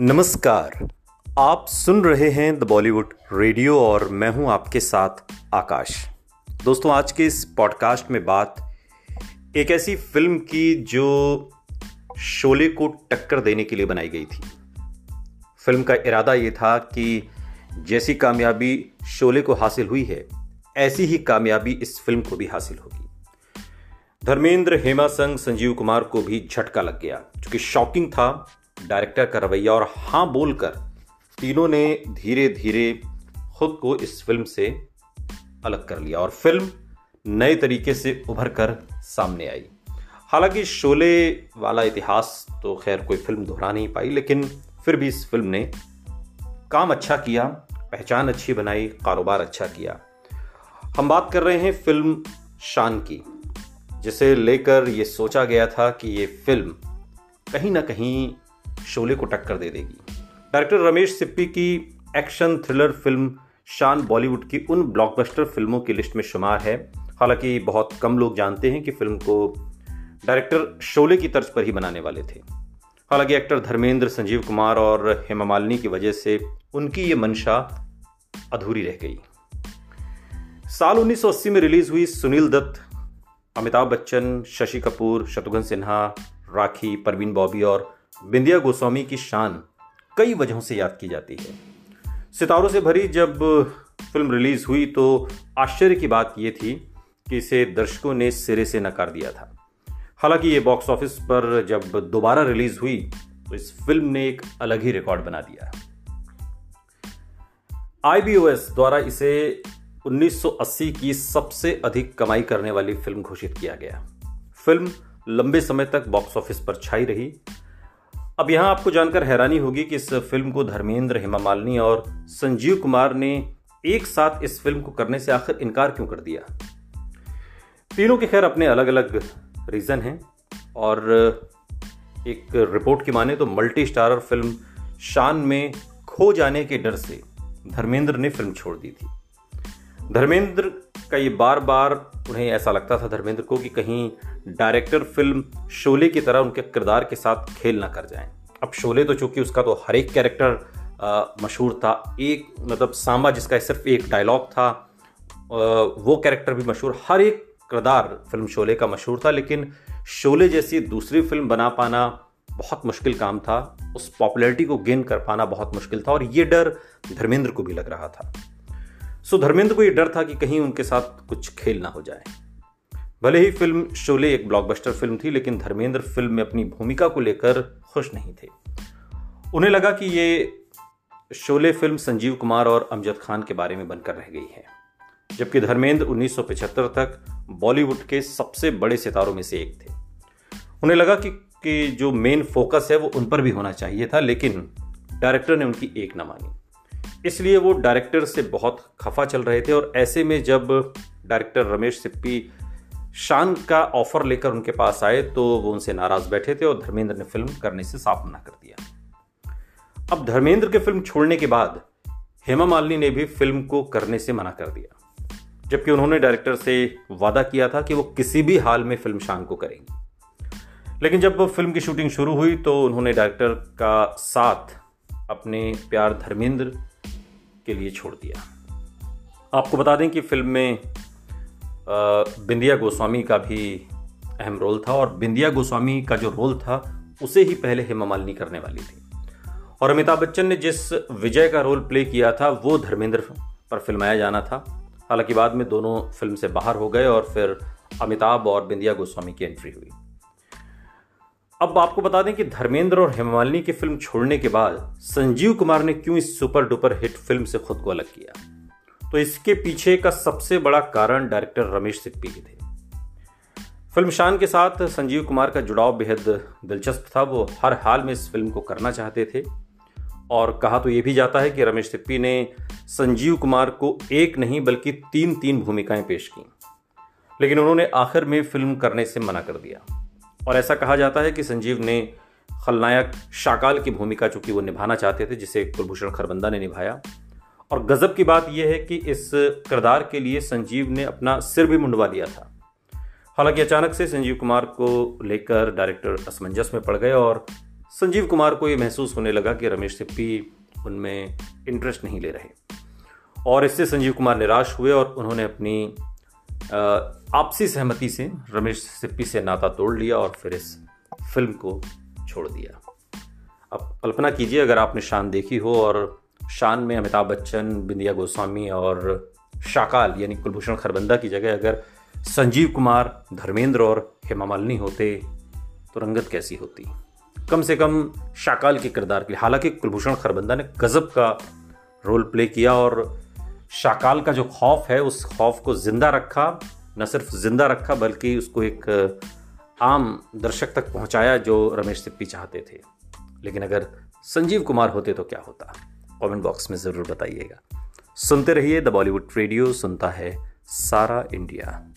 नमस्कार। आप सुन रहे हैं द बॉलीवुड रेडियो और मैं हूँ आपके साथ आकाश। दोस्तों, आज के इस पॉडकास्ट में बात एक ऐसी फ़िल्म की जो शोले को टक्कर देने के लिए बनाई गई थी। फ़िल्म का इरादा ये था कि जैसी कामयाबी शोले को हासिल हुई है, ऐसी ही कामयाबी इस फ़िल्म को भी हासिल होगी। धर्मेंद्र हेमा संग संजीव कुमार को भी झटका लग गया, जो कि शॉकिंग था डायरेक्टर का रवैया और हाँ बोलकर तीनों ने धीरे धीरे खुद को इस फ़िल्म से अलग कर लिया और फ़िल्म नए तरीके से उभर कर सामने आई। हालाँकि शोले वाला इतिहास तो खैर कोई फ़िल्म दोहरा नहीं पाई, लेकिन फिर भी इस फ़िल्म ने काम अच्छा किया, पहचान अच्छी बनाई, कारोबार अच्छा किया। हम बात कर रहे हैं फ़िल्म शान की, जिसे लेकर यह सोचा गया था कि ये फ़िल्म कहीं ना कहीं शोले को टक्कर दे देगी। डायरेक्टर रमेश सिप्पी की एक्शन थ्रिलर फ़िल्म शान बॉलीवुड की उन ब्लॉकबस्टर फ़िल्मों की लिस्ट में शुमार है। हालाँकि बहुत कम लोग जानते हैं कि फ़िल्म को डायरेक्टर शोले की तर्ज पर ही बनाने वाले थे। हालाँकि एक्टर धर्मेंद्र, संजीव कुमार और हेमा मालिनी की वजह से उनकी ये मंशा अधूरी रह गई। साल 1980 में रिलीज़ हुई सुनील दत्त, अमिताभ बच्चन, शशि कपूर, शत्रुघ्न सिन्हा, राखी, परवीन बॉबी और बिंदिया गोस्वामी की शान कई वजहों से याद की जाती है। सितारों से भरी जब फ़िल्म रिलीज़ हुई तो आश्चर्य की बात यह थी कि इसे दर्शकों ने सिरे से नकार दिया था। हालाँकि ये बॉक्स ऑफ़िस पर जब दोबारा रिलीज़ हुई तो इस फ़िल्म ने एक अलग ही रिकॉर्ड बना दिया। आईबीओएस द्वारा इसे 1980 की सबसे अधिक कमाई करने वाली फ़िल्म घोषित किया गया। फ़िल्म लंबे समय तक बॉक्स ऑफ़िस पर छाई रही अब यहाँ आपको जानकर हैरानी होगी कि इस फ़िल्म को धर्मेंद्र, हेमा मालिनी और संजीव कुमार ने एक साथ इस फ़िल्म को करने से आखिर इनकार क्यों कर दिया? तीनों के खैर अपने अलग अलग रीजन हैं और एक रिपोर्ट की माने तो मल्टी स्टारर फ़िल्म शान में खो जाने के डर से धर्मेंद्र ने फ़िल्म छोड़ दी थी। धर्मेंद्र का ये बार बार उन्हें ऐसा लगता था धर्मेंद्र को कि कहीं डायरेक्टर फ़िल्म शोले की तरह उनके किरदार के साथ खेल ना कर जाएँ। अब शोले तो चूँकि उसका तो हर एक कैरेक्टर मशहूर था एक मतलब सांबा जिसका सिर्फ़ एक डायलॉग था आ, वो कैरेक्टर भी मशहूर हर एक किरदार फ़िल्म शोले का मशहूर था लेकिन शोले जैसी दूसरी फ़िल्म बना पाना बहुत मुश्किल काम था उस पॉपुलैरिटी को गेन कर पाना बहुत मुश्किल था और ये डर धर्मेंद्र को भी लग रहा था। सो धर्मेंद्र को यह डर था कि कहीं उनके साथ कुछ खेल ना हो जाए। भले ही फ़िल्म शोले एक ब्लॉकबस्टर फ़िल्म थी लेकिन धर्मेंद्र फ़िल्म में अपनी भूमिका को लेकर खुश नहीं थे। उन्हें लगा कि ये शोले फ़िल्म संजीव कुमार और अमजद खान के बारे में बनकर रह गई है। जबकि धर्मेंद्र 1975 तक बॉलीवुड के सबसे बड़े सितारों में से एक थे। उन्हें लगा कि, कि जो मेन फोकस है वो उन पर भी होना चाहिए था लेकिन डायरेक्टर ने उनकी एक न मानी। इसलिए वो डायरेक्टर से बहुत खफा चल रहे थे और ऐसे में जब डायरेक्टर रमेश सिप्पी शान का ऑफ़र लेकर उनके पास आए तो वो उनसे नाराज़ बैठे थे और धर्मेंद्र ने फ़िल्म करने से साफ़ मना कर दिया। अब धर्मेंद्र के फ़िल्म छोड़ने के बाद हेमा मालिनी ने भी फ़िल्म को करने से मना कर दिया। जबकि उन्होंने डायरेक्टर से वादा किया था कि वो किसी भी हाल में फ़िल्म शान को करेंगी। लेकिन जब फ़िल्म की शूटिंग शुरू हुई तो उन्होंने डायरेक्टर का साथ अपने प्यार धर्मेंद्र के लिए छोड़ दिया। आपको बता दें कि फ़िल्म में बिंदिया गोस्वामी का भी अहम रोल था और बिंदिया गोस्वामी का जो रोल था, उसे ही पहले हेमा मालिनी करने वाली थी। और अमिताभ बच्चन ने जिस विजय का रोल प्ले किया था, वो धर्मेंद्र पर फिल्माया जाना था। हालाँकि बाद में दोनों फ़िल्म से बाहर हो गए और फिर अमिताभ और बिंदिया गोस्वामी की एंट्री हुई। अब आपको बता दें कि धर्मेंद्र और हेमालिनी की फ़िल्म छोड़ने के बाद संजीव कुमार ने क्यों इस सुपर डुपर हिट फ़िल्म से खुद को अलग किया? तो इसके पीछे का सबसे बड़ा कारण डायरेक्टर रमेश सिप्पी के थे। फ़िल्म शान के साथ संजीव कुमार का जुड़ाव बेहद दिलचस्प था। वो हर हाल में इस फ़िल्म को करना चाहते थे। और कहा तो ये भी जाता है कि रमेश सिप्पी ने संजीव कुमार को एक नहीं बल्कि तीन तीन भूमिकाएँ पेश की। लेकिन उन्होंने आखिर में फ़िल्म करने से मना कर दिया। और ऐसा कहा जाता है कि संजीव ने खलनायक शाकाल की भूमिका चूँकि वो निभाना चाहते थे, जिसे कुलभूषण खरबंदा ने निभाया। और गजब की बात यह है कि इस किरदार के लिए संजीव ने अपना सिर भी मुंडवा लिया था। हालाँकि अचानक से संजीव कुमार को लेकर डायरेक्टर असमंजस में पड़ गए और संजीव कुमार को ये महसूस होने लगा कि रमेश सिप्पी उनमें इंटरेस्ट नहीं ले रहे। और इससे संजीव कुमार निराश हुए और उन्होंने अपनी आपसी सहमति से रमेश सिप्पी से नाता तोड़ लिया और फिर इस फ़िल्म को छोड़ दिया। अब कल्पना कीजिए, अगर आपने शान देखी हो और शान में अमिताभ बच्चन, बिंदिया गोस्वामी और शाकाल, यानी कुलभूषण खरबंदा की जगह अगर संजीव कुमार, धर्मेंद्र और हेमा मालिनी होते तो रंगत कैसी होती? कम से कम शाकाल के किरदार के लिए। हालाँकि कुलभूषण खरबंदा ने गजब का रोल प्ले किया और शाकाल का जो खौफ है, उस खौफ को ज़िंदा रखा, न सिर्फ़ ज़िंदा रखा, बल्कि उसको एक आम दर्शक तक पहुँचाया जो रमेश सिप्पी चाहते थे। लेकिन अगर संजीव कुमार होते तो क्या होता? कमेंट बॉक्स में ज़रूर बताइएगा। सुनते रहिए द बॉलीवुड रेडियो, सुनता है सारा इंडिया।